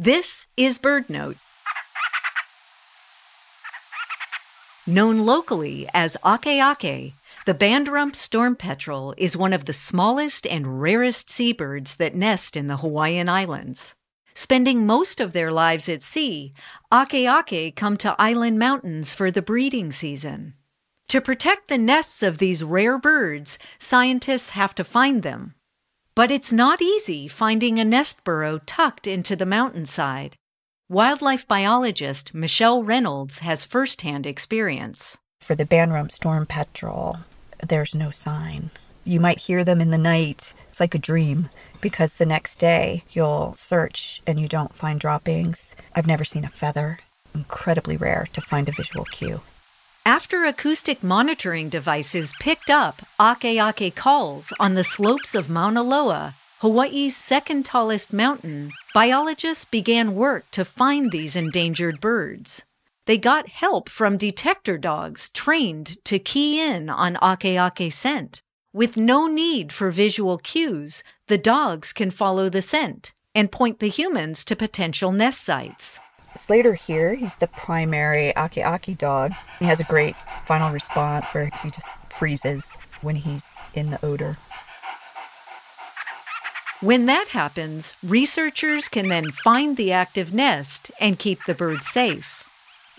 This is BirdNote. Known locally as 'Akē'akē, the band-rumped storm petrel is one of the smallest and rarest seabirds that nest in the Hawaiian Islands. Spending most of their lives at sea, 'Akē'akē come to island mountains for the breeding season. To protect the nests of these rare birds, scientists have to find them. But it's not easy finding a nest burrow tucked into the mountainside. Wildlife biologist Michelle Reynolds has firsthand experience. For the band-rumped storm petrel, there's no sign. You might hear them in the night. It's like a dream because the next day you'll search and you don't find droppings. I've never seen a feather. Incredibly rare to find a visual cue. After acoustic monitoring devices picked up 'Akē'akē calls on the slopes of Mauna Loa, Hawaii's second tallest mountain, biologists began work to find these endangered birds. They got help from detector dogs trained to key in on 'Akē'akē scent. With no need for visual cues, the dogs can follow the scent and point the humans to potential nest sites. Slater here, he's the primary 'Akē'akē dog. He has a great final response where he just freezes when he's in the odor. When that happens, researchers can then find the active nest and keep the bird safe.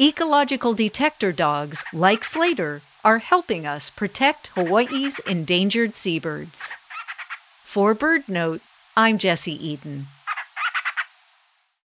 Ecological detector dogs, like Slater, are helping us protect Hawaii's endangered seabirds. For BirdNote, I'm Jessie Eden.